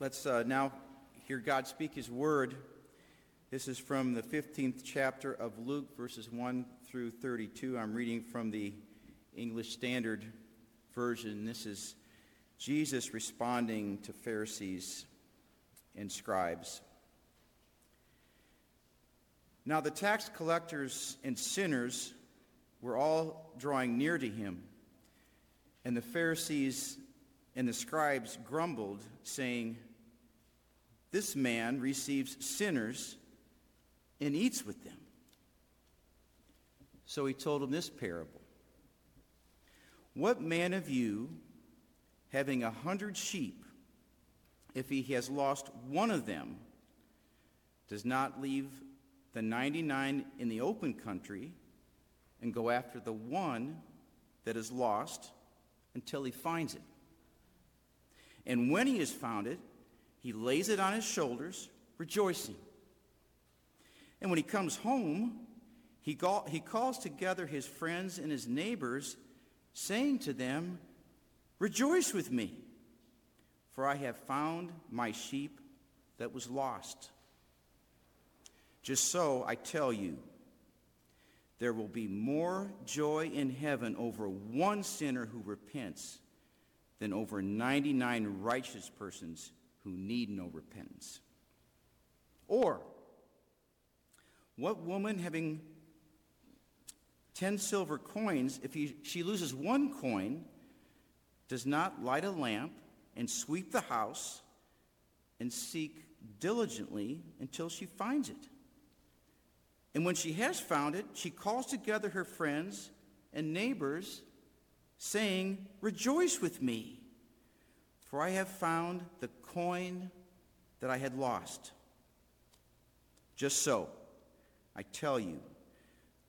Let's uh, now hear God speak His word. This is from the 15th chapter of Luke, verses 1 through 32. I'm reading from the English Standard Version. This is Jesus responding to Pharisees and scribes. Now the tax collectors and sinners were all drawing near to him, and the Pharisees and the scribes grumbled, saying, this man receives sinners and eats with them. So he told him this parable. What man of you, having a hundred sheep, if he has lost one of them, does not leave the 99 in the open country and go after the one that is lost until he finds it? And when he has found it, he lays it on his shoulders, rejoicing. And when he comes home, he, he calls together his friends and his neighbors, saying to them, Rejoice with me, for I have found my sheep that was lost. Just so, I tell you, there will be more joy in heaven over one sinner who repents than over 99 righteous persons who need no repentance? Or, what woman having 10 silver coins, if he, she loses one coin, does not light a lamp and sweep the house and seek diligently until she finds it? And when she has found it, she calls together her friends and neighbors, saying, Rejoice with me for I have found the coin that I had lost. Just so, I tell you,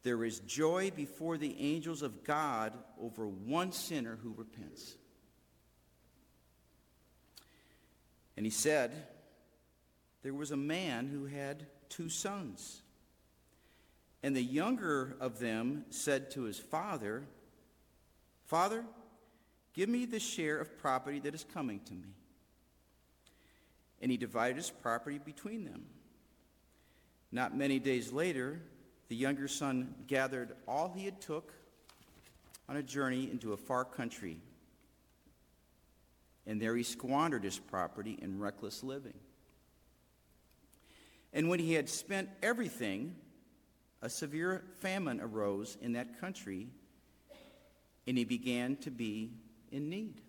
there is joy before the angels of God over one sinner who repents. And he said, There was a man who had two sons. And the younger of them said to his father, Father, Give me the share of property that is coming to me. And he divided his property between them. Not many days later, the younger son gathered all he had took on a journey into a far country. And there he squandered his property in reckless living. And when he had spent everything, a severe famine arose in that country, and he began to be in need.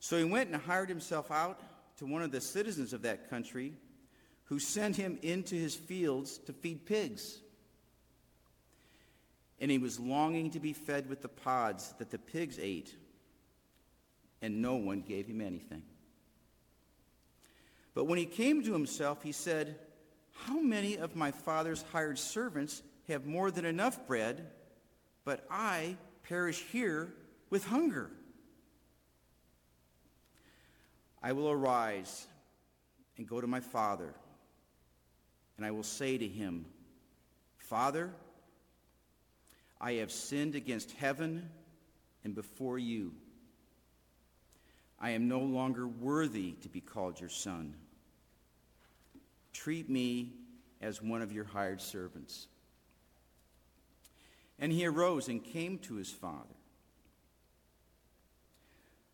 So he went and hired himself out to one of the citizens of that country who sent him into his fields to feed pigs. And he was longing to be fed with the pods that the pigs ate, and no one gave him anything. But when he came to himself, he said, How many of my father's hired servants have more than enough bread, but I perish here with hunger. I will arise and go to my father, and I will say to him, Father, I have sinned against heaven and before you. I am no longer worthy to be called your son. Treat me as one of your hired servants. And he arose and came to his father.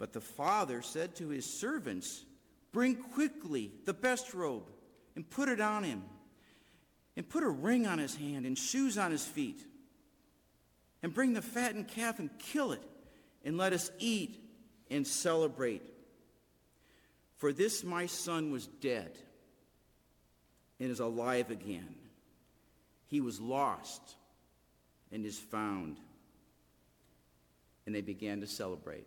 But the father said to his servants, Bring quickly the best robe and put it on him, and put a ring on his hand and shoes on his feet. And bring the fattened calf and kill it, and let us eat and celebrate. For this my son was dead and is alive again. He was lost and is found. And they began to celebrate.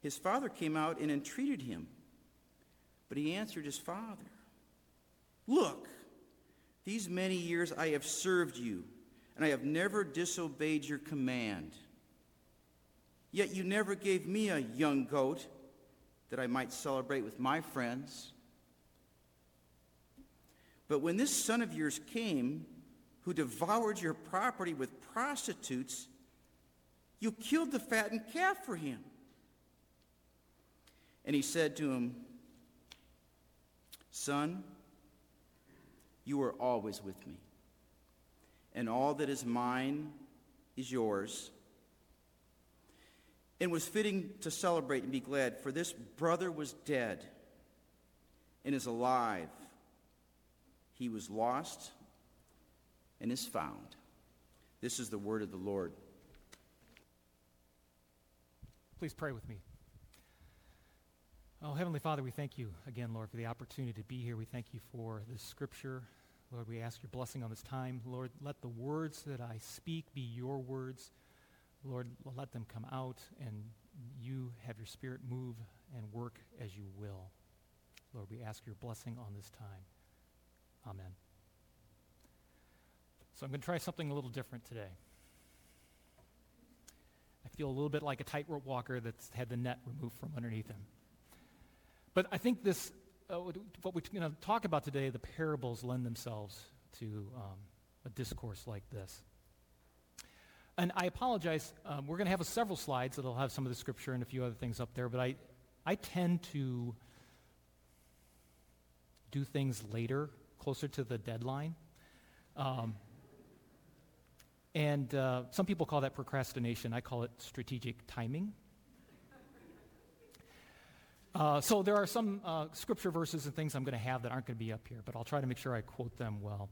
His father came out and entreated him, but he answered his father, Look, these many years I have served you, and I have never disobeyed your command. Yet you never gave me a young goat that I might celebrate with my friends. But when this son of yours came, who devoured your property with prostitutes, you killed the fattened calf for him. And he said to him, Son, you are always with me, and all that is mine is yours. And was fitting to celebrate and be glad, for this brother was dead and is alive. He was lost and is found. This is the word of the Lord. Please pray with me. Oh, Heavenly Father, we thank you again, Lord, for the opportunity to be here. We thank you for this scripture. Lord, we ask your blessing on this time. Lord, let the words that I speak be your words. Lord, let them come out and you have your spirit move and work as you will. Lord, we ask your blessing on this time. Amen. So I'm going to try something a little different today. I feel a little bit like a tightrope walker that's had the net removed from underneath him. But I think this, uh, what we're going to talk about today, the parables lend themselves to um, a discourse like this. And I apologize, um, we're going to have several slides that'll have some of the scripture and a few other things up there, but I, I tend to do things later, closer to the deadline. Um, and uh, some people call that procrastination. I call it strategic timing. Uh, so there are some uh, scripture verses and things I'm going to have that aren't going to be up here, but I'll try to make sure I quote them well.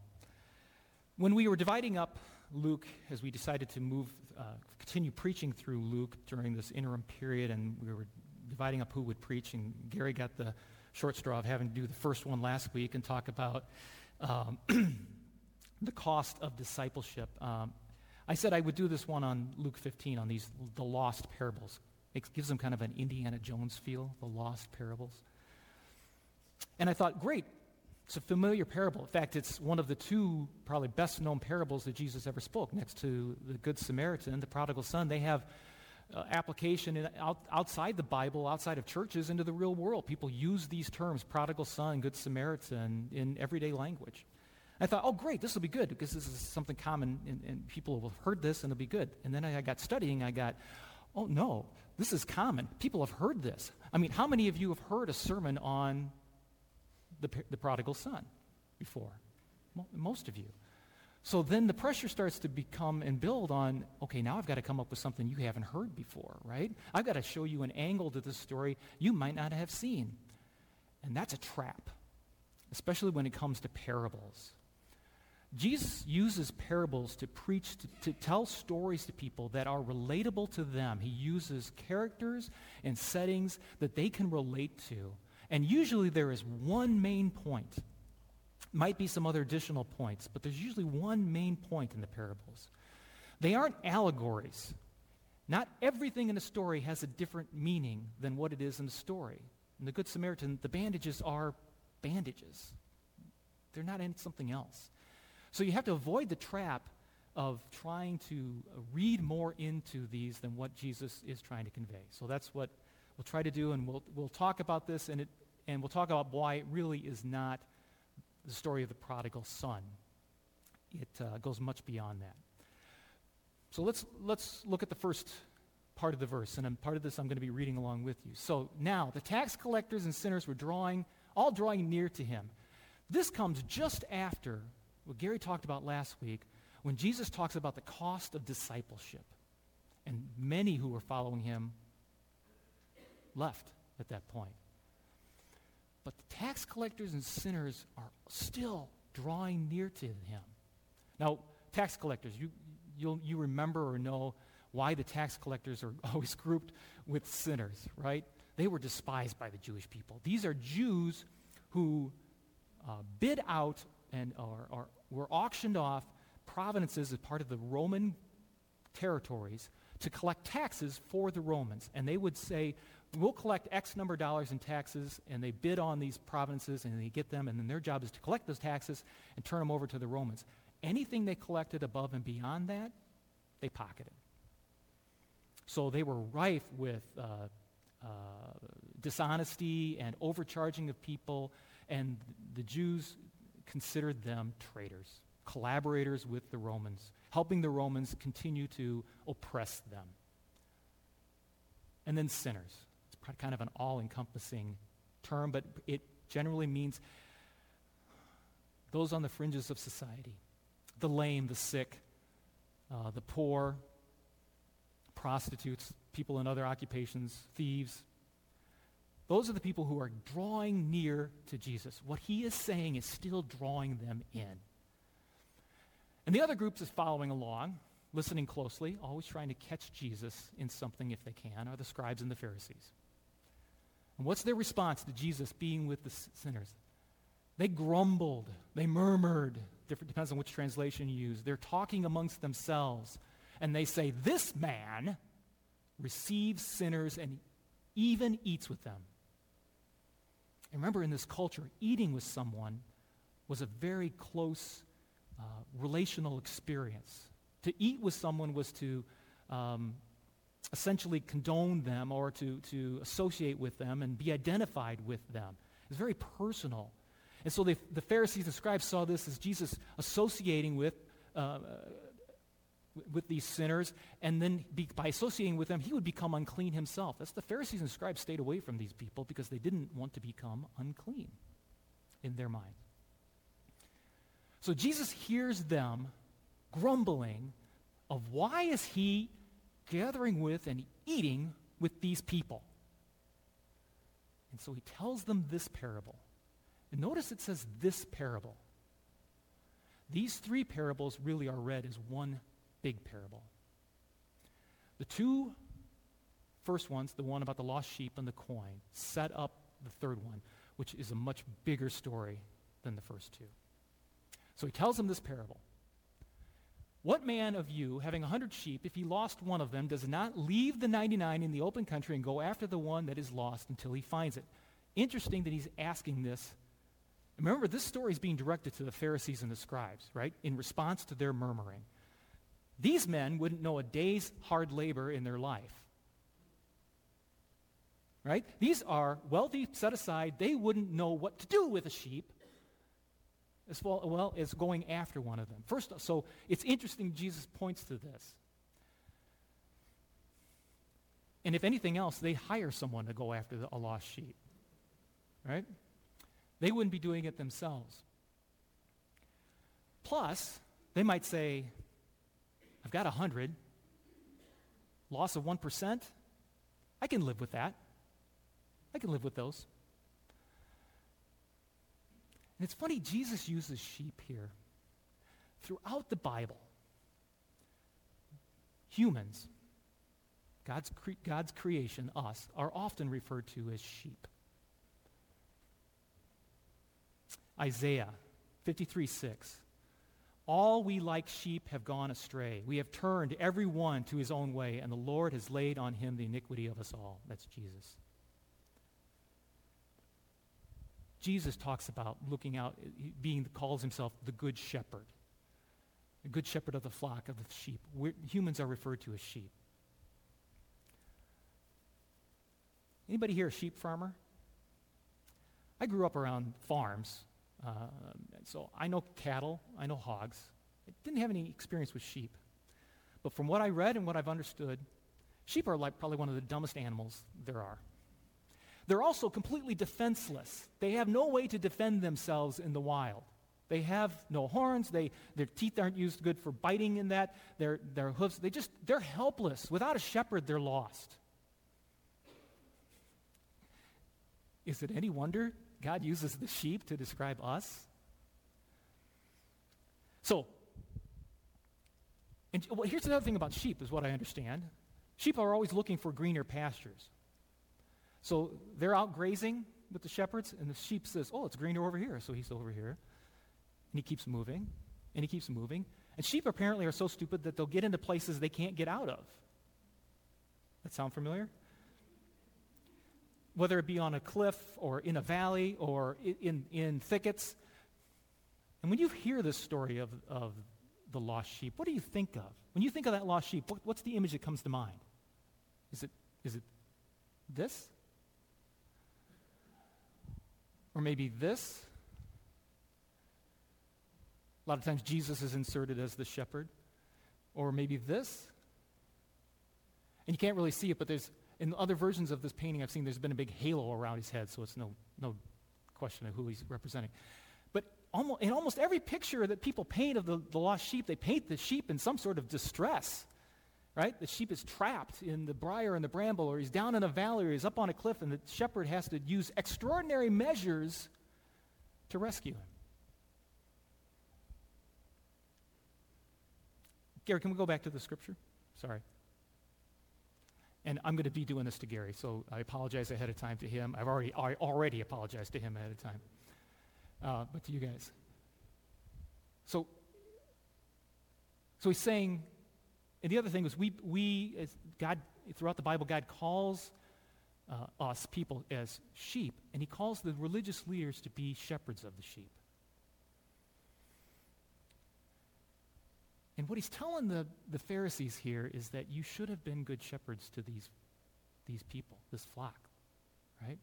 When we were dividing up Luke, as we decided to move, uh, continue preaching through Luke during this interim period, and we were dividing up who would preach, and Gary got the short straw of having to do the first one last week and talk about um, the cost of discipleship. Um, I said I would do this one on Luke 15 on these the lost parables. It gives them kind of an Indiana Jones feel, the lost parables. And I thought, great, it's a familiar parable. In fact, it's one of the two probably best known parables that Jesus ever spoke, next to the Good Samaritan, the prodigal son. They have uh, application in, out, outside the Bible, outside of churches, into the real world. People use these terms, prodigal son, Good Samaritan, in everyday language. I thought, oh, great, this will be good because this is something common and, and people will have heard this and it'll be good. And then I got studying, I got, oh, no, this is common. People have heard this. I mean, how many of you have heard a sermon on the, the prodigal son before? Most of you. So then the pressure starts to become and build on, okay, now I've got to come up with something you haven't heard before, right? I've got to show you an angle to this story you might not have seen. And that's a trap, especially when it comes to parables. Jesus uses parables to preach, to, to, tell stories to people that are relatable to them. He uses characters and settings that they can relate to. And usually there is one main point. Might be some other additional points, but there's usually one main point in the parables. They aren't allegories. Not everything in the story has a different meaning than what it is in the story. In the Good Samaritan, the bandages are bandages. They're not in something else. So you have to avoid the trap of trying to read more into these than what Jesus is trying to convey. So that's what we'll try to do, and we'll, we'll talk about this, and, it, and we'll talk about why it really is not the story of the prodigal son. It uh, goes much beyond that. So let's, let's look at the first part of the verse, and part of this I'm going to be reading along with you. So now, the tax collectors and sinners were drawing, all drawing near to him. This comes just after what Gary talked about last week when Jesus talks about the cost of discipleship. And many who were following him left at that point. But the tax collectors and sinners are still drawing near to him. Now, tax collectors, you, you'll, you remember or know why the tax collectors are always grouped with sinners, right? They were despised by the Jewish people. These are Jews who uh, bid out and or, or were auctioned off provinces as part of the Roman territories to collect taxes for the Romans. And they would say, we'll collect X number of dollars in taxes, and they bid on these provinces, and they get them, and then their job is to collect those taxes and turn them over to the Romans. Anything they collected above and beyond that, they pocketed. So they were rife with uh, uh, dishonesty and overcharging of people, and the Jews considered them traitors, collaborators with the Romans, helping the Romans continue to oppress them. And then sinners It's kind of an all encompassing term, but it generally means those on the fringes of society the lame, the sick, uh, the poor, prostitutes, people in other occupations, thieves. Those are the people who are drawing near to Jesus. What he is saying is still drawing them in. And the other groups is following along, listening closely, always trying to catch Jesus in something if they can, are the scribes and the Pharisees. And what's their response to Jesus being with the sinners? They grumbled. They murmured. Different, depends on which translation you use. They're talking amongst themselves. And they say, This man receives sinners and even eats with them. And remember, in this culture, eating with someone was a very close uh, relational experience. To eat with someone was to um, essentially condone them or to, to associate with them and be identified with them. It's very personal. And so they, the Pharisees and scribes saw this as Jesus associating with, uh, with these sinners, and then be, by associating with them, he would become unclean himself. That's the Pharisees and scribes stayed away from these people because they didn't want to become unclean in their mind. So Jesus hears them grumbling of why is he gathering with and eating with these people. And so he tells them this parable. And notice it says this parable. These three parables really are read as one big parable. The two first ones, the one about the lost sheep and the coin, set up the third one, which is a much bigger story than the first two. So he tells them this parable. What man of you, having a hundred sheep, if he lost one of them, does not leave the 99 in the open country and go after the one that is lost until he finds it? Interesting that he's asking this. Remember, this story is being directed to the Pharisees and the scribes, right? In response to their murmuring. These men wouldn't know a day's hard labor in their life. Right? These are wealthy, set aside. They wouldn't know what to do with a sheep as well, well as going after one of them. First, so it's interesting Jesus points to this. And if anything else, they hire someone to go after the, a lost sheep. Right? They wouldn't be doing it themselves. Plus, they might say, I've got a 100, loss of 1%, I can live with that. I can live with those. And it's funny, Jesus uses sheep here. Throughout the Bible, humans, God's, cre- God's creation, us, are often referred to as sheep. Isaiah 53 6. All we like sheep have gone astray. We have turned every one to his own way, and the Lord has laid on him the iniquity of us all. That's Jesus. Jesus talks about looking out, being, calls himself the good shepherd, the good shepherd of the flock, of the sheep. We're, humans are referred to as sheep. Anybody here a sheep farmer? I grew up around farms, uh, so I know cattle, I know hogs. I didn't have any experience with sheep. But from what I read and what I've understood, sheep are like probably one of the dumbest animals there are. They're also completely defenseless. They have no way to defend themselves in the wild. They have no horns. They, their teeth aren't used good for biting in that. Their, their hooves, they just, they're helpless. Without a shepherd, they're lost. is it any wonder God uses the sheep to describe us? So, and well, here's another thing about sheep, is what I understand. Sheep are always looking for greener pastures. So they're out grazing with the shepherds, and the sheep says, Oh, it's greener over here. So he's over here. And he keeps moving, and he keeps moving. And sheep apparently are so stupid that they'll get into places they can't get out of. That sound familiar? Whether it be on a cliff or in a valley or in, in thickets. And when you hear this story of, of the lost sheep, what do you think of? When you think of that lost sheep, what, what's the image that comes to mind? Is it, is it this? Or maybe this. A lot of times Jesus is inserted as the shepherd. Or maybe this. And you can't really see it, but there's, in other versions of this painting I've seen, there's been a big halo around his head, so it's no, no question of who he's representing. But almost, in almost every picture that people paint of the, the lost sheep, they paint the sheep in some sort of distress right? The sheep is trapped in the briar and the bramble, or he's down in a valley, or he's up on a cliff, and the shepherd has to use extraordinary measures to rescue him. Gary, can we go back to the scripture? Sorry. And I'm going to be doing this to Gary, so I apologize ahead of time to him. I've already, I already apologized to him ahead of time. Uh, but to you guys. So, so he's saying, and the other thing is, we, we as God, throughout the Bible, God calls uh, us people as sheep, and He calls the religious leaders to be shepherds of the sheep. And what He's telling the, the Pharisees here is that you should have been good shepherds to these, these people, this flock, right?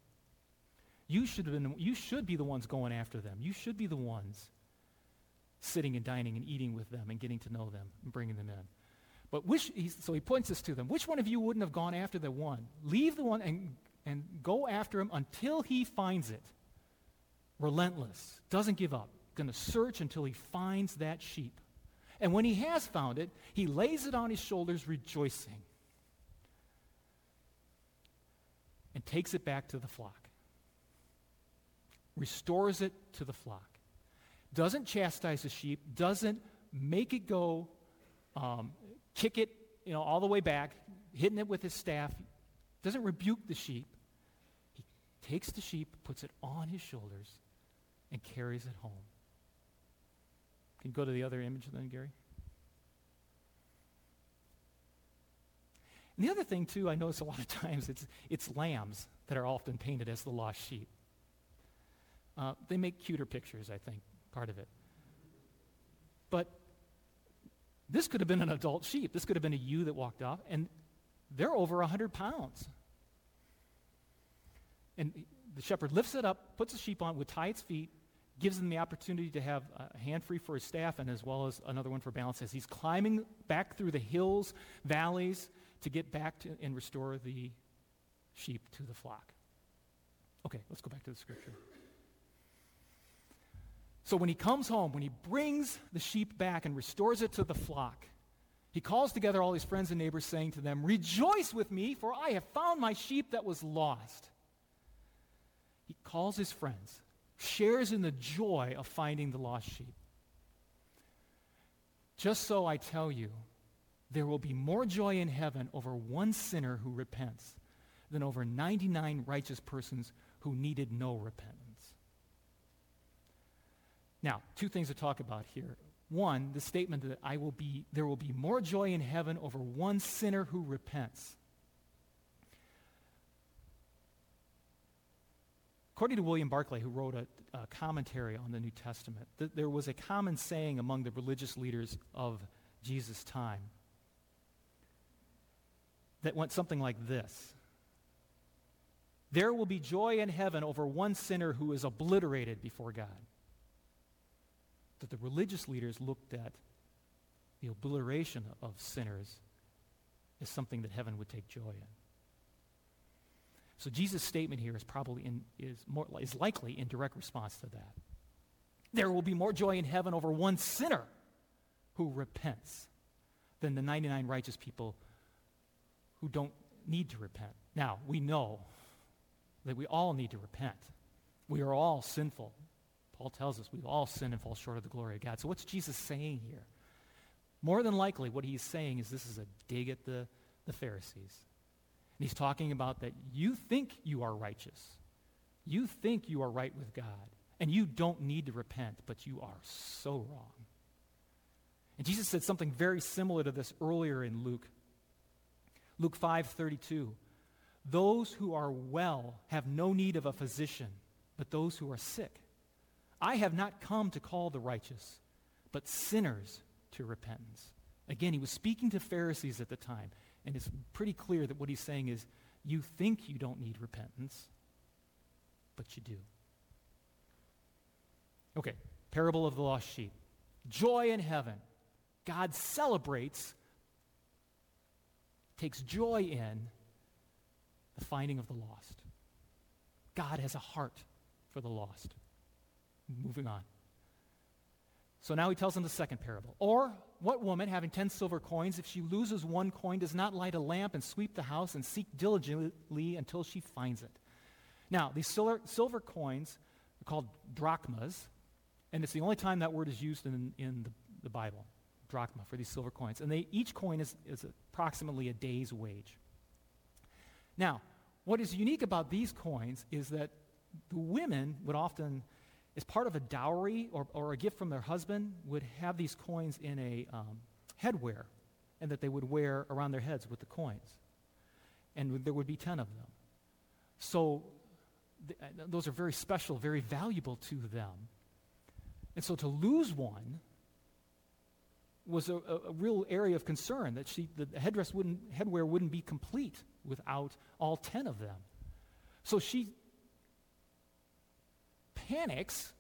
You should, have been, you should be the ones going after them. You should be the ones sitting and dining and eating with them and getting to know them and bringing them in. But which, so he points this to them. Which one of you wouldn't have gone after the one? Leave the one and, and go after him until he finds it. Relentless, doesn't give up, going to search until he finds that sheep. And when he has found it, he lays it on his shoulders, rejoicing, and takes it back to the flock. Restores it to the flock. Doesn't chastise the sheep, doesn't make it go um, kick it, you know, all the way back, hitting it with his staff. Doesn't rebuke the sheep. He takes the sheep, puts it on his shoulders, and carries it home. Can you go to the other image then, Gary? And the other thing, too, I notice a lot of times it's, it's lambs that are often painted as the lost sheep. Uh, they make cuter pictures, I think, part of it. But this could have been an adult sheep. This could have been a ewe that walked off, and they're over 100 pounds. And the shepherd lifts it up, puts the sheep on, would tie its feet, gives them the opportunity to have a hand free for his staff and as well as another one for balance as he's climbing back through the hills, valleys to get back to and restore the sheep to the flock. Okay, let's go back to the scripture. So when he comes home, when he brings the sheep back and restores it to the flock, he calls together all his friends and neighbors, saying to them, Rejoice with me, for I have found my sheep that was lost. He calls his friends, shares in the joy of finding the lost sheep. Just so I tell you, there will be more joy in heaven over one sinner who repents than over 99 righteous persons who needed no repentance. Now, two things to talk about here. One, the statement that I will be, there will be more joy in heaven over one sinner who repents. According to William Barclay, who wrote a, a commentary on the New Testament, th- there was a common saying among the religious leaders of Jesus' time that went something like this There will be joy in heaven over one sinner who is obliterated before God that the religious leaders looked at the obliteration of sinners as something that heaven would take joy in. So Jesus' statement here is probably in, is more is likely in direct response to that. There will be more joy in heaven over one sinner who repents than the 99 righteous people who don't need to repent. Now, we know that we all need to repent. We are all sinful. Paul tells us we've all sinned and fall short of the glory of God. So, what's Jesus saying here? More than likely, what he's saying is this is a dig at the, the Pharisees. And he's talking about that you think you are righteous. You think you are right with God. And you don't need to repent, but you are so wrong. And Jesus said something very similar to this earlier in Luke. Luke 5:32. Those who are well have no need of a physician, but those who are sick. I have not come to call the righteous, but sinners to repentance. Again, he was speaking to Pharisees at the time, and it's pretty clear that what he's saying is you think you don't need repentance, but you do. Okay, parable of the lost sheep. Joy in heaven. God celebrates, takes joy in the finding of the lost. God has a heart for the lost. Moving on. So now he tells them the second parable. Or, what woman, having ten silver coins, if she loses one coin, does not light a lamp and sweep the house and seek diligently until she finds it? Now, these silver, silver coins are called drachmas, and it's the only time that word is used in, in the, the Bible, drachma, for these silver coins. And they, each coin is, is approximately a day's wage. Now, what is unique about these coins is that the women would often, as part of a dowry or, or a gift from their husband, would have these coins in a um, headwear and that they would wear around their heads with the coins. And there would be 10 of them. So th- uh, those are very special, very valuable to them. And so to lose one was a, a, a real area of concern that she, the headdress wouldn't, headwear wouldn't be complete without all 10 of them. So she panics,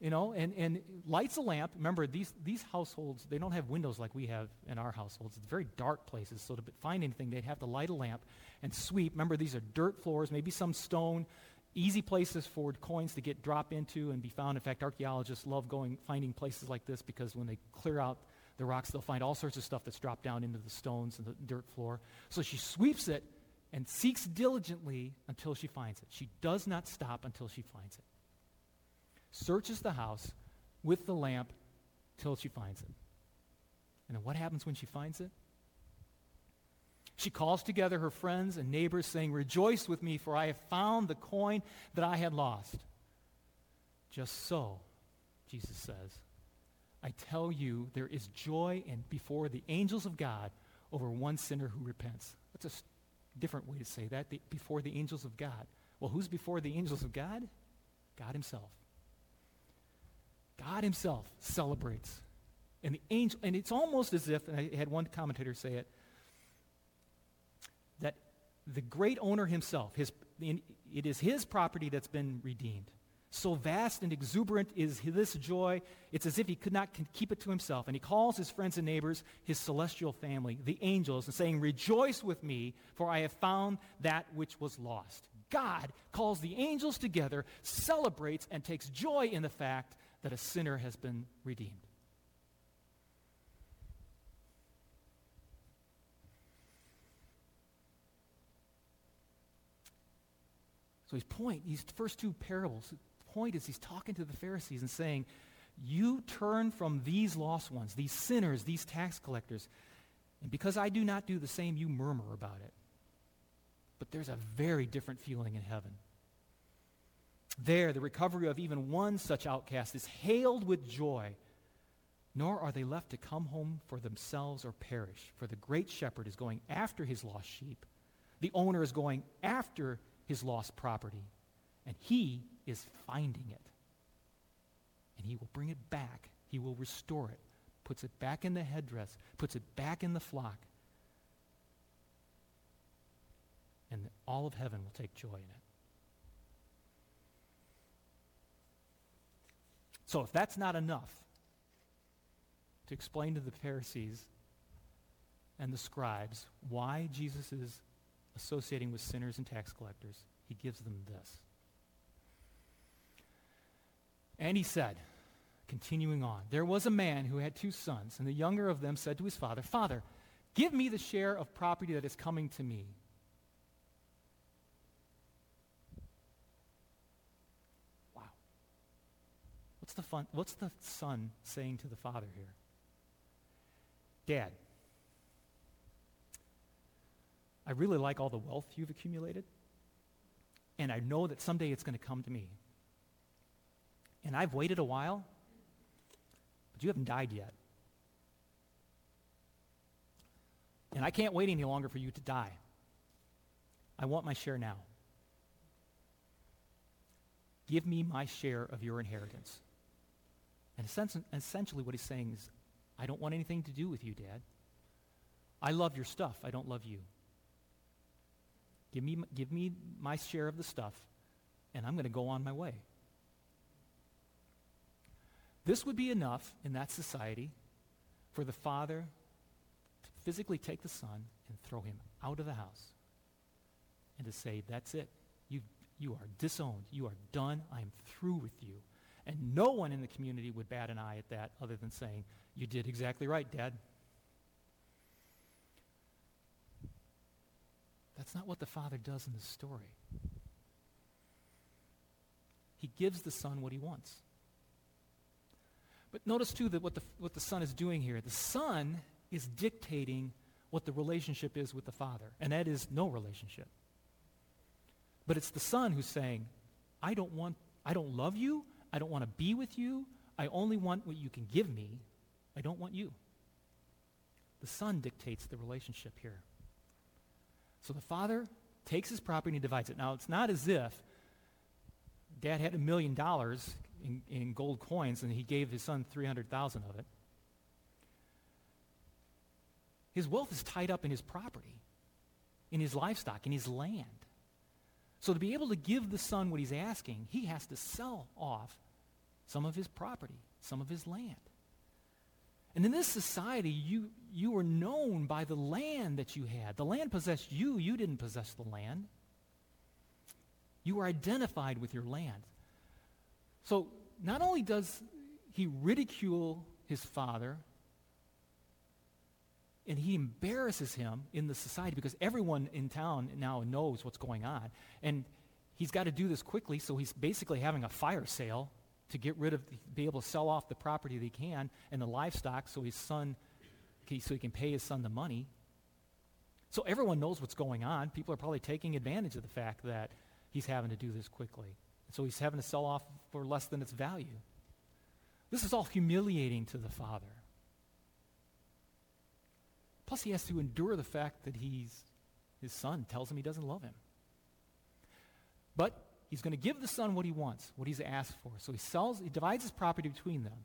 you know, and, and lights a lamp. Remember, these, these households, they don't have windows like we have in our households. It's very dark places. So to find anything, they'd have to light a lamp and sweep. Remember, these are dirt floors, maybe some stone, easy places for coins to get drop into and be found. In fact, archaeologists love going, finding places like this because when they clear out the rocks, they'll find all sorts of stuff that's dropped down into the stones and the dirt floor. So she sweeps it and seeks diligently until she finds it. She does not stop until she finds it. Searches the house with the lamp till she finds it. And then what happens when she finds it? She calls together her friends and neighbors, saying, Rejoice with me, for I have found the coin that I had lost. Just so, Jesus says, I tell you, there is joy before the angels of God over one sinner who repents. That's a different way to say that, the, before the angels of God. Well, who's before the angels of God? God himself. God himself celebrates. And the angel, and it's almost as if, and I had one commentator say it, that the great owner himself, his, it is his property that's been redeemed. So vast and exuberant is this joy, it's as if he could not keep it to himself. And he calls his friends and neighbors, his celestial family, the angels, and saying, Rejoice with me, for I have found that which was lost. God calls the angels together, celebrates, and takes joy in the fact that a sinner has been redeemed. So his point, these first two parables, point is he's talking to the Pharisees and saying, You turn from these lost ones, these sinners, these tax collectors, and because I do not do the same, you murmur about it. But there's a very different feeling in heaven. There, the recovery of even one such outcast is hailed with joy, nor are they left to come home for themselves or perish. For the great shepherd is going after his lost sheep, the owner is going after his lost property, and he is finding it. And he will bring it back. He will restore it, puts it back in the headdress, puts it back in the flock. And all of heaven will take joy in it. So, if that's not enough to explain to the Pharisees and the scribes why Jesus is associating with sinners and tax collectors, he gives them this. And he said, continuing on, there was a man who had two sons, and the younger of them said to his father, Father, give me the share of property that is coming to me. What's the, fun, what's the son saying to the father here? Dad, I really like all the wealth you've accumulated, and I know that someday it's going to come to me. And I've waited a while, but you haven't died yet. And I can't wait any longer for you to die. I want my share now. Give me my share of your inheritance. And essentially, what he's saying is, I don't want anything to do with you, Dad. I love your stuff. I don't love you. Give me, give me my share of the stuff, and I'm going to go on my way. This would be enough in that society for the father to physically take the son and throw him out of the house and to say, That's it. You, you are disowned. You are done. I am through with you. And no one in the community would bat an eye at that other than saying, You did exactly right, Dad. That's not what the father does in the story. He gives the son what he wants. But notice, too, that what the, what the son is doing here, the son is dictating what the relationship is with the father, and that is no relationship. But it's the son who's saying, I don't want, I don't love you, I don't want to be with you, I only want what you can give me, I don't want you. The son dictates the relationship here. So the father takes his property and divides it. Now, it's not as if dad had a million dollars in, in gold coins and he gave his son 300,000 of it. His wealth is tied up in his property, in his livestock, in his land. So to be able to give the son what he's asking, he has to sell off some of his property, some of his land. And in this society, you, you were known by the land that you had. The land possessed you. You didn't possess the land. You were identified with your land. So not only does he ridicule his father, and he embarrasses him in the society because everyone in town now knows what's going on. And he's got to do this quickly, so he's basically having a fire sale to get rid of, be able to sell off the property that he can and the livestock so his son, so he can pay his son the money. So everyone knows what's going on. People are probably taking advantage of the fact that he's having to do this quickly. So he's having to sell off for less than its value. This is all humiliating to the father. Plus, he has to endure the fact that he's, his son tells him he doesn't love him. But He's going to give the son what he wants, what he's asked for. So he sells, he divides his property between them.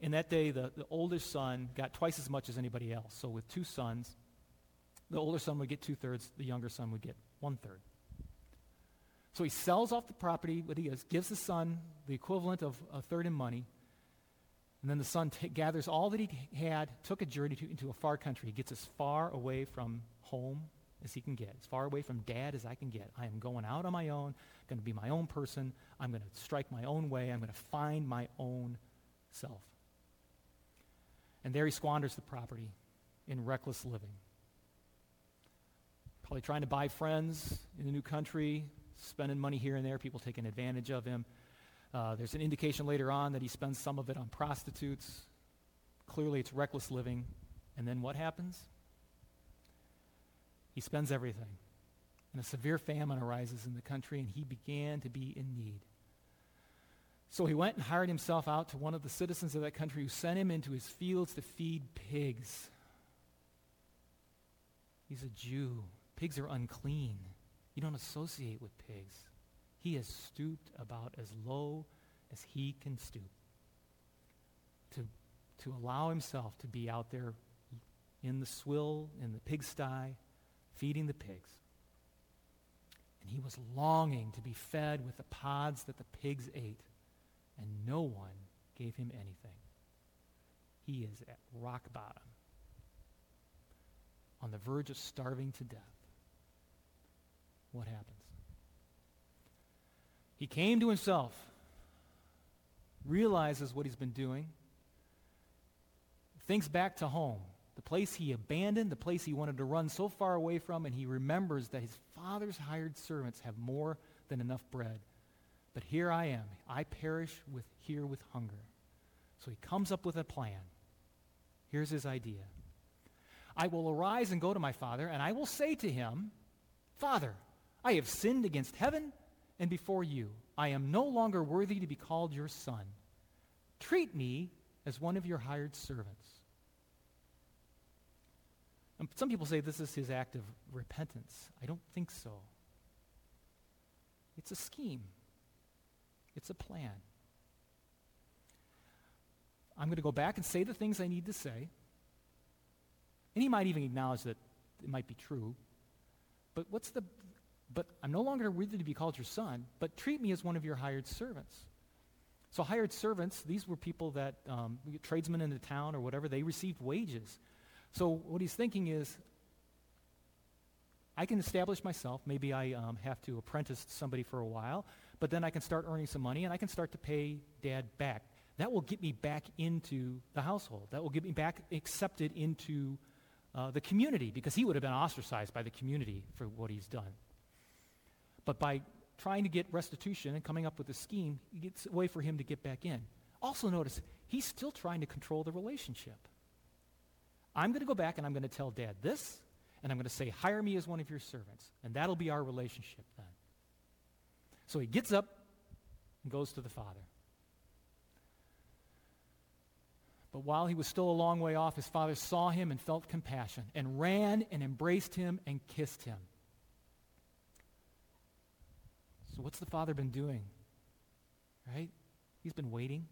In that day, the, the oldest son got twice as much as anybody else. So with two sons, the older son would get two thirds, the younger son would get one third. So he sells off the property, what he gives the son the equivalent of a third in money, and then the son t- gathers all that he had, took a journey to, into a far country. He gets as far away from home as he can get, as far away from dad as I can get. I am going out on my own, going to be my own person. I'm going to strike my own way. I'm going to find my own self. And there he squanders the property in reckless living. Probably trying to buy friends in a new country, spending money here and there, people taking advantage of him. Uh, there's an indication later on that he spends some of it on prostitutes. Clearly, it's reckless living. And then what happens? He spends everything. And a severe famine arises in the country, and he began to be in need. So he went and hired himself out to one of the citizens of that country who sent him into his fields to feed pigs. He's a Jew. Pigs are unclean. You don't associate with pigs. He has stooped about as low as he can stoop to, to allow himself to be out there in the swill, in the pigsty, feeding the pigs. And he was longing to be fed with the pods that the pigs ate, and no one gave him anything. He is at rock bottom, on the verge of starving to death. What happens? He came to himself, realizes what he's been doing, thinks back to home the place he abandoned, the place he wanted to run so far away from, and he remembers that his father's hired servants have more than enough bread but here I am. I perish with here with hunger. So he comes up with a plan. Here's his idea. I will arise and go to my father, and I will say to him, Father, I have sinned against heaven and before you. I am no longer worthy to be called your son. Treat me as one of your hired servants. And some people say this is his act of repentance. I don't think so. It's a scheme, it's a plan. I'm going to go back and say the things I need to say. And he might even acknowledge that it might be true. But what's the but I'm no longer worthy to be called your son, but treat me as one of your hired servants. So hired servants, these were people that um, tradesmen in the town or whatever, they received wages. So what he's thinking is, I can establish myself. Maybe I um, have to apprentice somebody for a while, but then I can start earning some money and I can start to pay dad back. That will get me back into the household. That will get me back accepted into uh, the community because he would have been ostracized by the community for what he's done. But by trying to get restitution and coming up with a scheme, it's a way for him to get back in. Also, notice he's still trying to control the relationship. I'm going to go back and I'm going to tell dad this, and I'm going to say, hire me as one of your servants, and that'll be our relationship then. So he gets up and goes to the father. But while he was still a long way off, his father saw him and felt compassion and ran and embraced him and kissed him. So, what's the father been doing? Right? He's been waiting,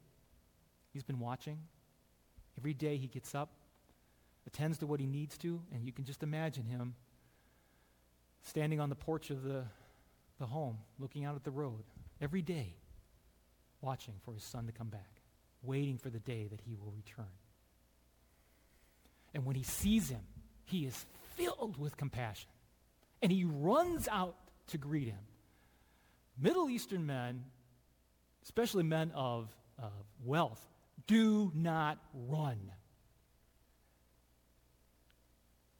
he's been watching. Every day he gets up, attends to what he needs to, and you can just imagine him standing on the porch of the, the home, looking out at the road every day, watching for his son to come back waiting for the day that he will return. And when he sees him, he is filled with compassion. And he runs out to greet him. Middle Eastern men, especially men of uh, wealth, do not run.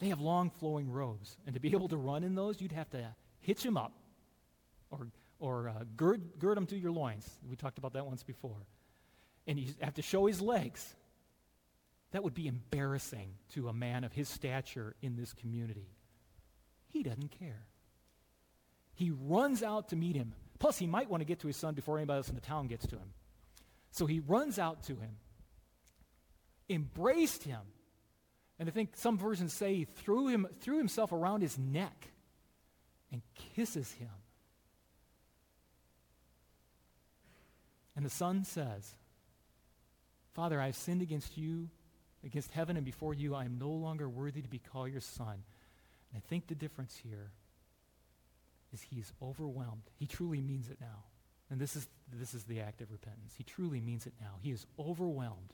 They have long flowing robes. And to be able to run in those, you'd have to hitch them up or, or uh, gird, gird them to your loins. We talked about that once before and you have to show his legs. That would be embarrassing to a man of his stature in this community. He doesn't care. He runs out to meet him. Plus, he might want to get to his son before anybody else in the town gets to him. So he runs out to him, embraced him, and I think some versions say he threw, him, threw himself around his neck and kisses him. And the son says, Father, I have sinned against you, against heaven, and before you. I am no longer worthy to be called your son. And I think the difference here is he's overwhelmed. He truly means it now. And this is, this is the act of repentance. He truly means it now. He is overwhelmed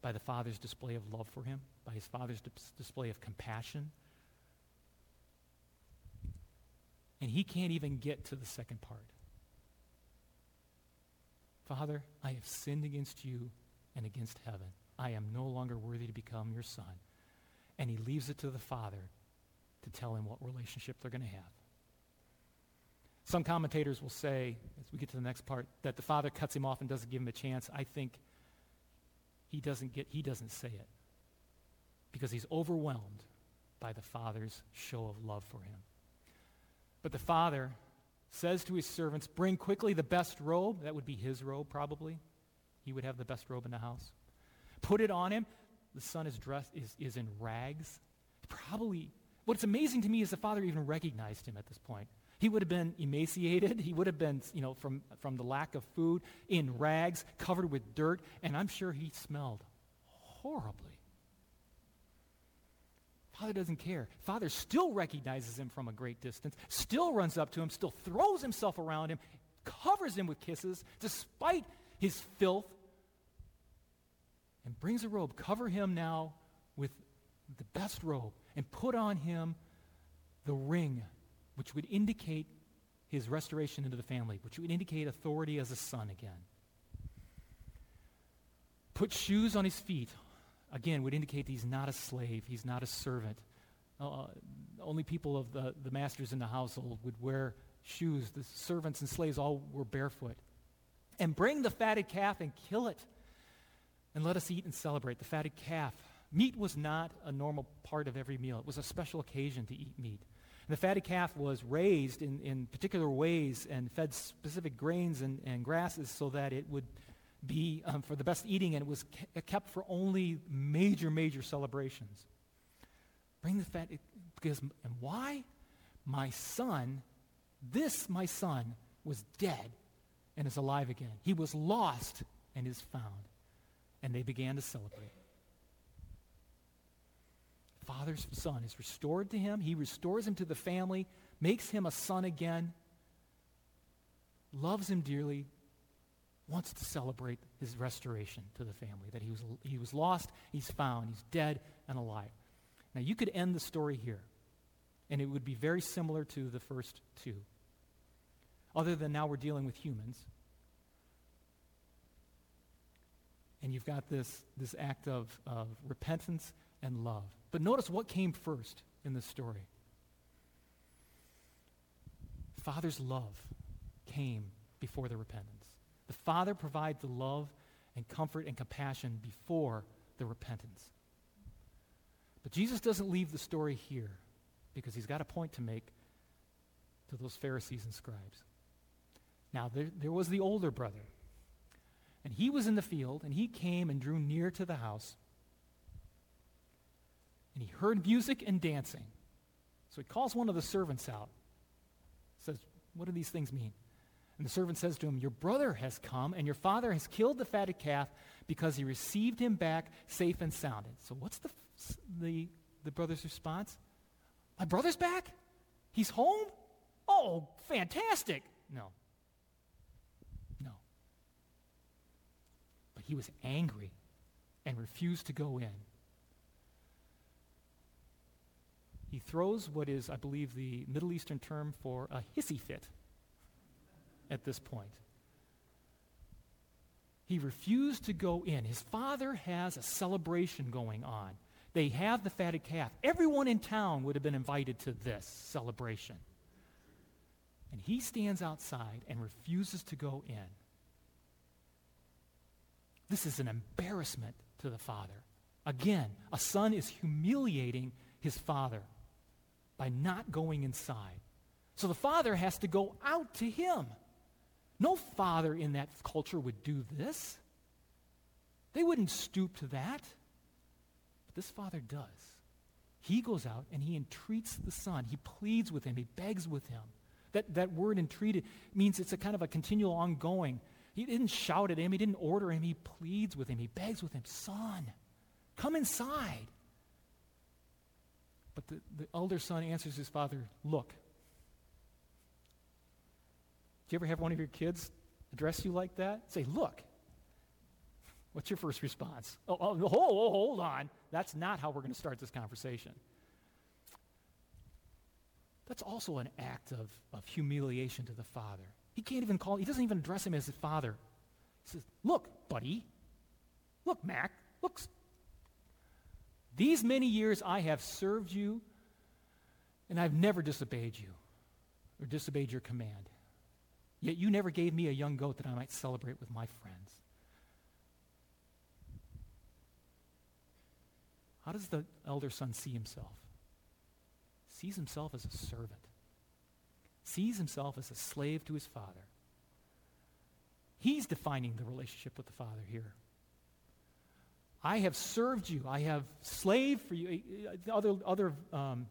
by the Father's display of love for him, by his Father's dis- display of compassion. And he can't even get to the second part. Father, I have sinned against you and against heaven. I am no longer worthy to become your son. And he leaves it to the Father to tell him what relationship they're going to have. Some commentators will say, as we get to the next part, that the Father cuts him off and doesn't give him a chance. I think he doesn't get he doesn't say it because he's overwhelmed by the Father's show of love for him. But the Father says to his servants, Bring quickly the best robe. That would be his robe, probably. He would have the best robe in the house. Put it on him. The son is dressed, is, is in rags. Probably, what's amazing to me is the father even recognized him at this point. He would have been emaciated. He would have been, you know, from, from the lack of food, in rags, covered with dirt, and I'm sure he smelled horribly. Father doesn't care. Father still recognizes him from a great distance, still runs up to him, still throws himself around him, covers him with kisses, despite his filth, and brings a robe. Cover him now with the best robe and put on him the ring, which would indicate his restoration into the family, which would indicate authority as a son again. Put shoes on his feet, again, would indicate he's not a slave, he's not a servant. Uh, only people of the, the masters in the household would wear shoes. The servants and slaves all were barefoot. and bring the fatted calf and kill it, and let us eat and celebrate. The fatted calf. Meat was not a normal part of every meal, it was a special occasion to eat meat. And the fatty calf was raised in, in particular ways and fed specific grains and, and grasses so that it would be um, for the best eating, and it was kept for only major, major celebrations. Bring the fat, because, and why? My son, this my son, was dead and is alive again. He was lost and is found. And they began to celebrate. Father's son is restored to him. He restores him to the family, makes him a son again, loves him dearly, wants to celebrate his restoration to the family, that he was, he was lost, he's found, he's dead and alive. Now, you could end the story here, and it would be very similar to the first two, other than now we're dealing with humans. And you've got this, this act of, of repentance and love. But notice what came first in this story. Father's love came before the repentance. The Father provides the love and comfort and compassion before the repentance. But Jesus doesn't leave the story here because he's got a point to make to those Pharisees and scribes. Now, there, there was the older brother, and he was in the field, and he came and drew near to the house, and he heard music and dancing. So he calls one of the servants out. Says, What do these things mean? And the servant says to him, Your brother has come, and your father has killed the fatted calf because he received him back safe and sound. So, what's the, the, the brother's response? My brother's back? He's home? Oh, fantastic. No. No. But he was angry and refused to go in. He throws what is, I believe, the Middle Eastern term for a hissy fit at this point. He refused to go in. His father has a celebration going on. They have the fatted calf. Everyone in town would have been invited to this celebration. And he stands outside and refuses to go in. This is an embarrassment to the father. Again, a son is humiliating his father by not going inside. So the father has to go out to him. No father in that culture would do this. They wouldn't stoop to that. But this father does. He goes out and he entreats the son. He pleads with him. He begs with him. That, that word entreated means it's a kind of a continual ongoing. He didn't shout at him. He didn't order him. He pleads with him. He begs with him, Son, come inside. But the, the elder son answers his father, Look, do you ever have one of your kids address you like that? Say, look. What's your first response? Oh, oh, oh, oh hold on. That's not how we're going to start this conversation. That's also an act of, of humiliation to the father. He can't even call, he doesn't even address him as his father. He says, Look, buddy. Look, Mac. Look. These many years I have served you, and I've never disobeyed you or disobeyed your command. Yet you never gave me a young goat that I might celebrate with my friends. How does the elder son see himself? Sees himself as a servant. Sees himself as a slave to his father. He's defining the relationship with the father here. I have served you. I have slaved for you. Other, other um,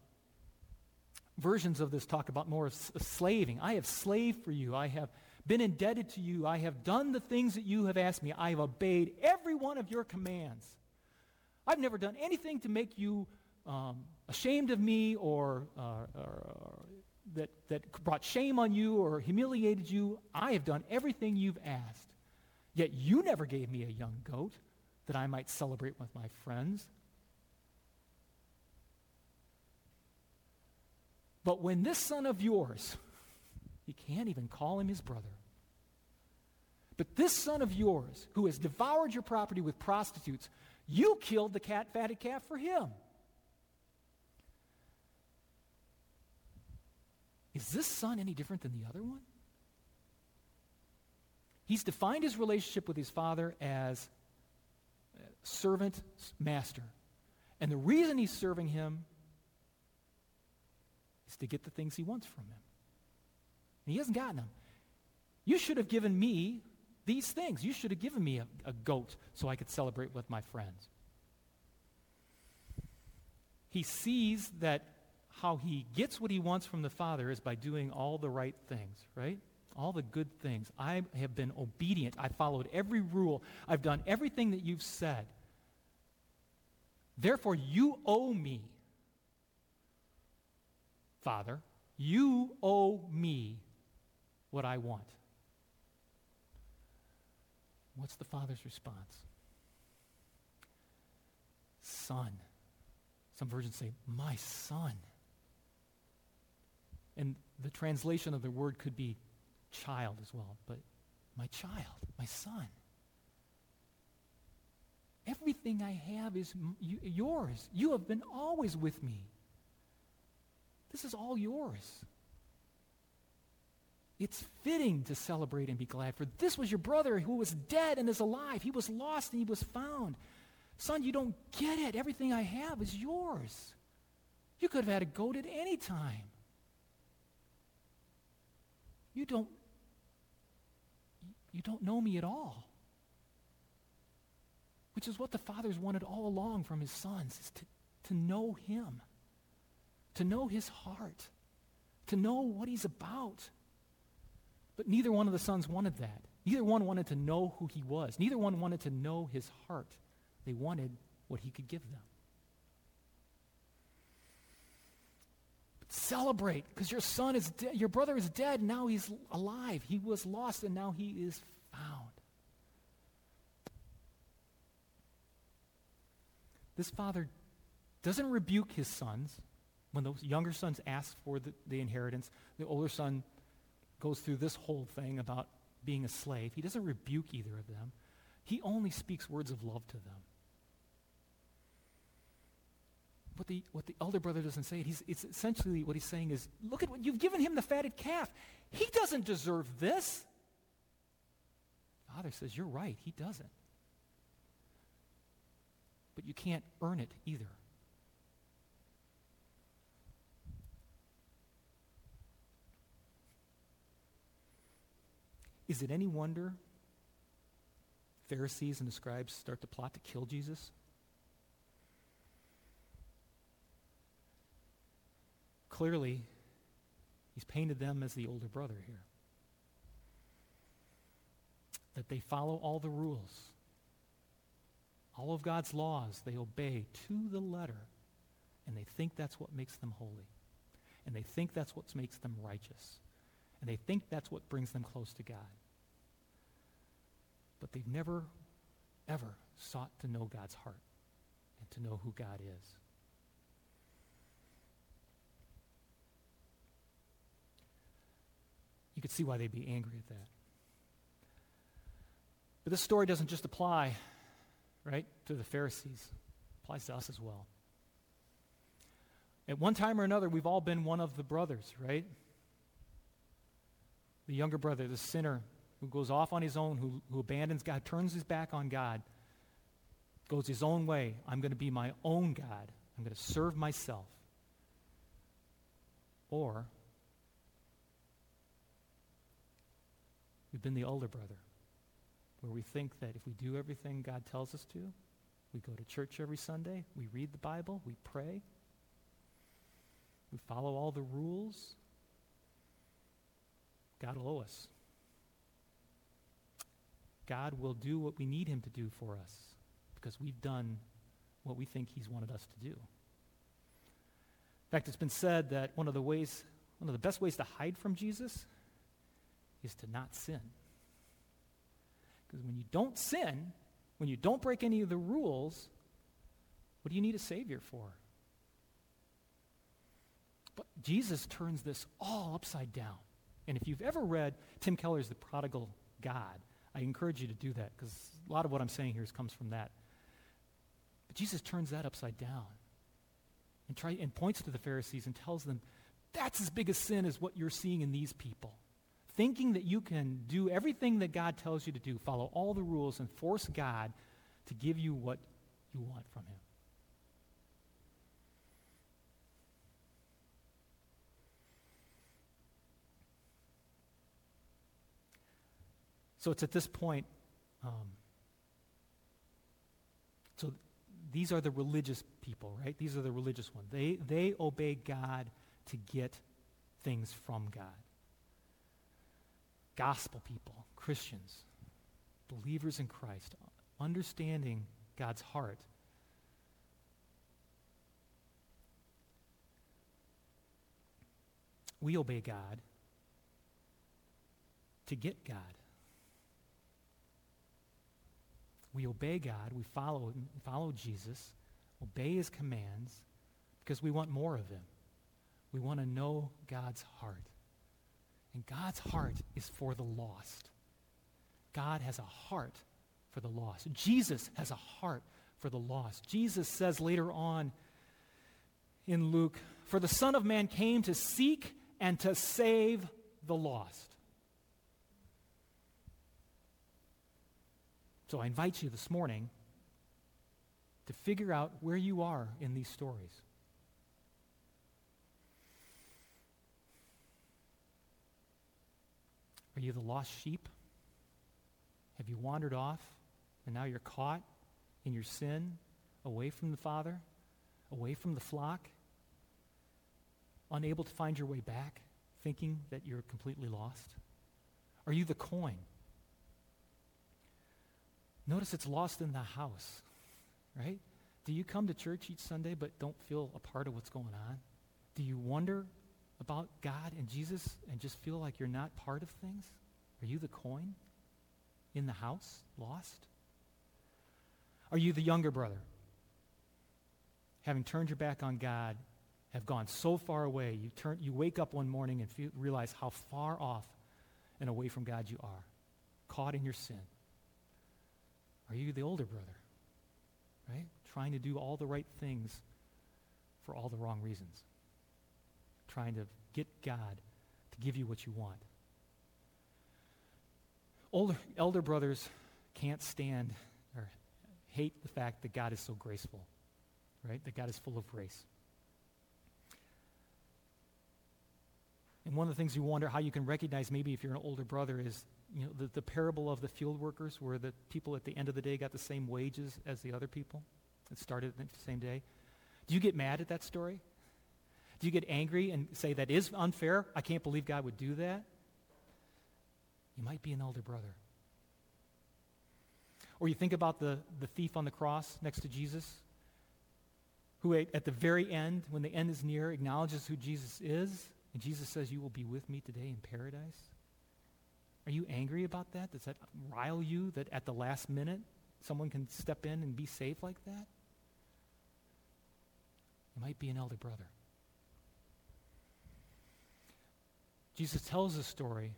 versions of this talk about more of slaving. I have slaved for you. I have been indebted to you. I have done the things that you have asked me. I have obeyed every one of your commands. I've never done anything to make you um, ashamed of me or, uh, or, or that, that brought shame on you or humiliated you. I have done everything you've asked. Yet you never gave me a young goat that I might celebrate with my friends. But when this son of yours, he can't even call him his brother. But this son of yours, who has devoured your property with prostitutes, you killed the cat, fatted calf for him. Is this son any different than the other one? He's defined his relationship with his father as servant master. And the reason he's serving him is to get the things he wants from him. And he hasn't gotten them. You should have given me these things. You should have given me a, a goat so I could celebrate with my friends. He sees that how he gets what he wants from the Father is by doing all the right things, right? All the good things. I have been obedient. I followed every rule. I've done everything that you've said. Therefore, you owe me, Father. You owe me what I want. What's the Father's response? Son. Some versions say, My son. And the translation of the word could be child as well, but my child, my son. Everything I have is yours. You have been always with me. This is all yours. It's fitting to celebrate and be glad, for this was your brother who was dead and is alive. He was lost and he was found. Son, you don't get it. Everything I have is yours. You could have had a goat at any time. You don't you don't know me at all. Which is what the fathers wanted all along from his sons, is to, to know him, to know his heart, to know what he's about. But neither one of the sons wanted that. Neither one wanted to know who he was. Neither one wanted to know his heart. They wanted what he could give them. Celebrate because your son is. Your brother is dead. Now he's alive. He was lost and now he is found. This father doesn't rebuke his sons when those younger sons ask for the, the inheritance. The older son goes through this whole thing about being a slave. He doesn't rebuke either of them. He only speaks words of love to them what the, what the elder brother doesn't say. He's, it's essentially what he's saying is, look at what you've given him the fatted calf. He doesn't deserve this. Father says, you're right, he doesn't. But you can't earn it either. Is it any wonder Pharisees and the scribes start to plot to kill Jesus? Clearly, he's painted them as the older brother here. That they follow all the rules, all of God's laws, they obey to the letter, and they think that's what makes them holy. And they think that's what makes them righteous. And they think that's what brings them close to God. But they've never, ever sought to know God's heart and to know who God is. You could see why they'd be angry at that. But this story doesn't just apply, right, to the Pharisees. Applies to us as well. At one time or another, we've all been one of the brothers, right? The younger brother, the sinner who goes off on his own, who, who abandons God, turns his back on God, goes his own way. I'm going to be my own God. I'm going to serve myself. Or We've been the older brother, where we think that if we do everything God tells us to, we go to church every Sunday, we read the Bible, we pray, we follow all the rules, God will owe us. God will do what we need him to do for us because we've done what we think he's wanted us to do. In fact, it's been said that one of the ways, one of the best ways to hide from Jesus is to not sin. Because when you don't sin, when you don't break any of the rules, what do you need a Savior for? But Jesus turns this all upside down. And if you've ever read Tim Keller's The Prodigal God, I encourage you to do that because a lot of what I'm saying here comes from that. But Jesus turns that upside down and, try, and points to the Pharisees and tells them, that's as big a sin as what you're seeing in these people thinking that you can do everything that God tells you to do, follow all the rules, and force God to give you what you want from Him. So it's at this point. Um, so these are the religious people, right? These are the religious ones. They, they obey God to get things from God. Gospel people, Christians, believers in Christ, understanding God's heart. We obey God to get God. We obey God, we follow, follow Jesus, obey his commands because we want more of him. We want to know God's heart. And God's heart is for the lost. God has a heart for the lost. Jesus has a heart for the lost. Jesus says later on in Luke, For the Son of Man came to seek and to save the lost. So I invite you this morning to figure out where you are in these stories. Are you the lost sheep? Have you wandered off and now you're caught in your sin, away from the Father, away from the flock, unable to find your way back, thinking that you're completely lost? Are you the coin? Notice it's lost in the house, right? Do you come to church each Sunday but don't feel a part of what's going on? Do you wonder about God and Jesus and just feel like you're not part of things? Are you the coin in the house, lost? Are you the younger brother? Having turned your back on God, have gone so far away, you, turn, you wake up one morning and feel, realize how far off and away from God you are, caught in your sin. Are you the older brother? Right? Trying to do all the right things for all the wrong reasons. Trying to get God to give you what you want. Older, elder brothers can't stand or hate the fact that God is so graceful, right? That God is full of grace. And one of the things you wonder how you can recognize maybe if you're an older brother is you know, the, the parable of the field workers where the people at the end of the day got the same wages as the other people that started the same day. Do you get mad at that story? Do you get angry and say, that is unfair? I can't believe God would do that? You might be an elder brother. Or you think about the, the thief on the cross next to Jesus, who at the very end, when the end is near, acknowledges who Jesus is, and Jesus says, You will be with me today in paradise. Are you angry about that? Does that rile you that at the last minute someone can step in and be safe like that? You might be an elder brother. Jesus tells a story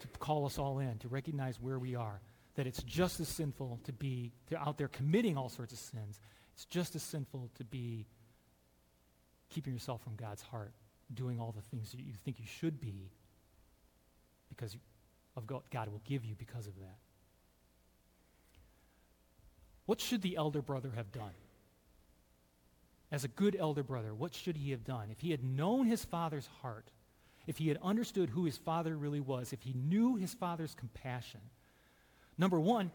to call us all in, to recognize where we are, that it's just as sinful to be to out there committing all sorts of sins. It's just as sinful to be keeping yourself from God's heart, doing all the things that you think you should be because of God, God will give you because of that. What should the elder brother have done? As a good elder brother, what should he have done? If he had known his father's heart, if he had understood who his father really was, if he knew his father's compassion, number one,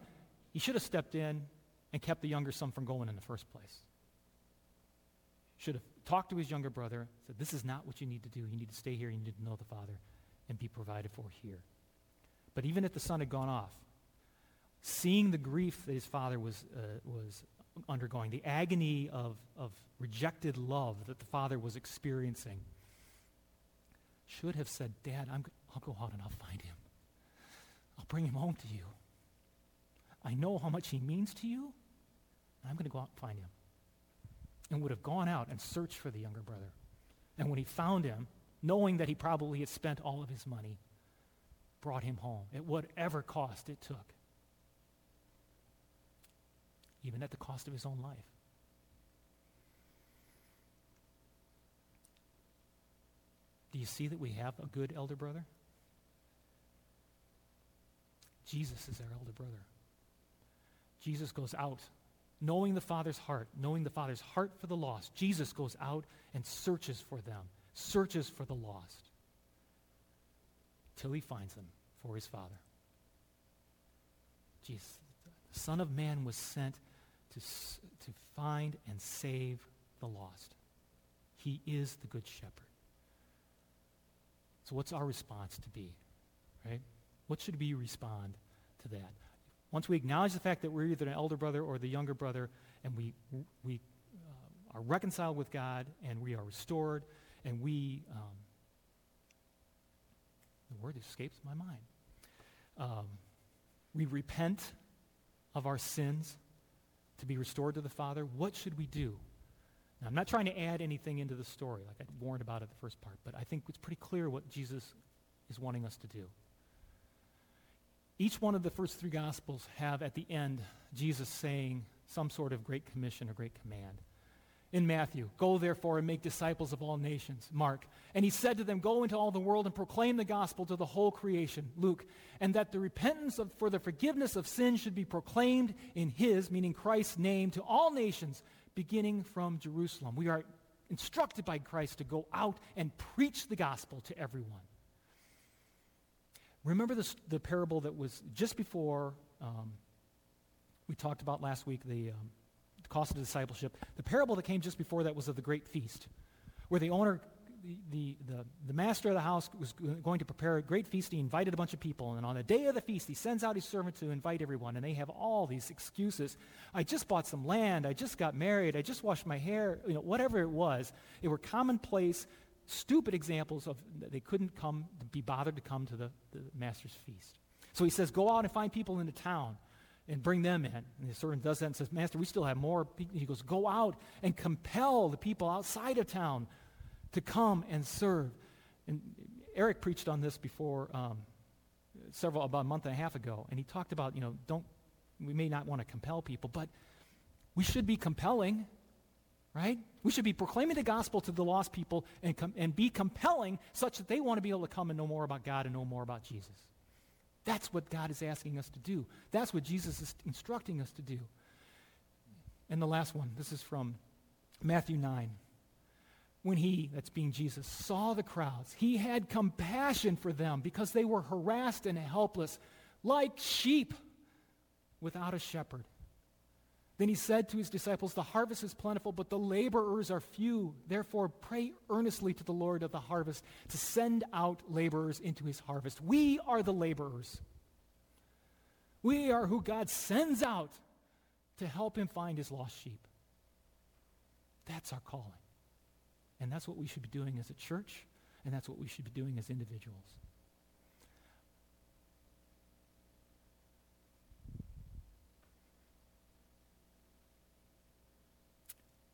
he should have stepped in and kept the younger son from going in the first place. Should have talked to his younger brother, said, This is not what you need to do. You need to stay here. You need to know the Father and be provided for here. But even if the son had gone off, seeing the grief that his father was, uh, was undergoing, the agony of, of rejected love that the father was experiencing, should have said, Dad, I'm, I'll go out and I'll find him. I'll bring him home to you. I know how much he means to you, and I'm going to go out and find him. And would have gone out and searched for the younger brother. And when he found him, knowing that he probably had spent all of his money, brought him home at whatever cost it took, even at the cost of his own life. Do you see that we have a good elder brother? Jesus is our elder brother. Jesus goes out, knowing the Father's heart, knowing the Father's heart for the lost. Jesus goes out and searches for them, searches for the lost, till he finds them for his Father. Jesus, the Son of Man was sent to, to find and save the lost. He is the Good Shepherd. So, what's our response to be? Right? What should we respond to that? Once we acknowledge the fact that we're either an elder brother or the younger brother, and we, we uh, are reconciled with God, and we are restored, and we, um, the word escapes my mind. Um, we repent of our sins to be restored to the Father. What should we do? Now, I'm not trying to add anything into the story, like I warned about it the first part, but I think it's pretty clear what Jesus is wanting us to do. Each one of the first three Gospels have at the end Jesus saying some sort of great commission or great command. In Matthew, go therefore and make disciples of all nations. Mark, and he said to them, Go into all the world and proclaim the gospel to the whole creation. Luke, and that the repentance of, for the forgiveness of sin should be proclaimed in his, meaning Christ's name, to all nations, beginning from Jerusalem. We are instructed by Christ to go out and preach the gospel to everyone. Remember the, the parable that was just before um, we talked about last week, the, um, the cost of discipleship. The parable that came just before that was of the great feast, where the owner, the, the, the, master of the house was going to prepare a great feast. He invited a bunch of people, and on the day of the feast, he sends out his servant to invite everyone, and they have all these excuses. I just bought some land. I just got married. I just washed my hair. You know, whatever it was, They were commonplace stupid examples of they couldn't come, be bothered to come to the, the master's feast. So he says, go out and find people in the town and bring them in. And the servant does that and says, Master, we still have more. He goes, go out and compel the people outside of town to come and serve. And Eric preached on this before um, several, about a month and a half ago, and he talked about, you know, don't, we may not want to compel people, but we should be compelling right? We should be proclaiming the gospel to the lost people and, com- and be compelling such that they want to be able to come and know more about God and know more about Jesus. That's what God is asking us to do. That's what Jesus is instructing us to do. And the last one, this is from Matthew 9. When he, that's being Jesus, saw the crowds, he had compassion for them because they were harassed and helpless, like sheep without a shepherd. Then he said to his disciples, The harvest is plentiful, but the laborers are few. Therefore, pray earnestly to the Lord of the harvest to send out laborers into his harvest. We are the laborers. We are who God sends out to help him find his lost sheep. That's our calling. And that's what we should be doing as a church, and that's what we should be doing as individuals.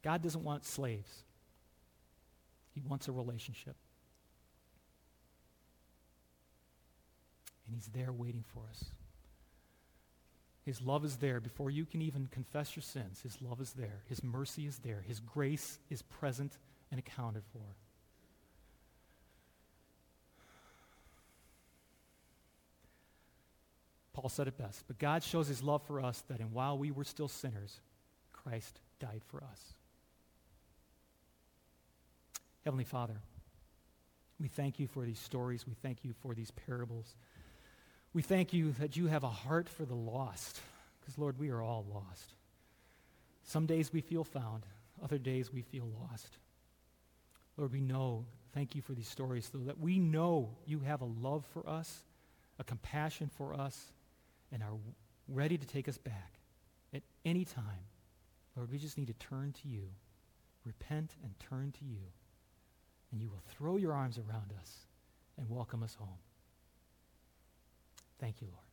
God doesn't want slaves. He wants a relationship. And He's there waiting for us. His love is there before you can even confess your sins. His love is there. His mercy is there. His grace is present and accounted for. Paul said it best. But God shows his love for us that in while we were still sinners, Christ died for us. Heavenly Father, we thank you for these stories. We thank you for these parables. We thank you that you have a heart for the lost, because, Lord, we are all lost. Some days we feel found, other days we feel lost. Lord, we know, thank you for these stories, so that we know you have a love for us, a compassion for us, and are ready to take us back at any time. Lord, we just need to turn to you, repent and turn to you and you will throw your arms around us and welcome us home. Thank you, Lord.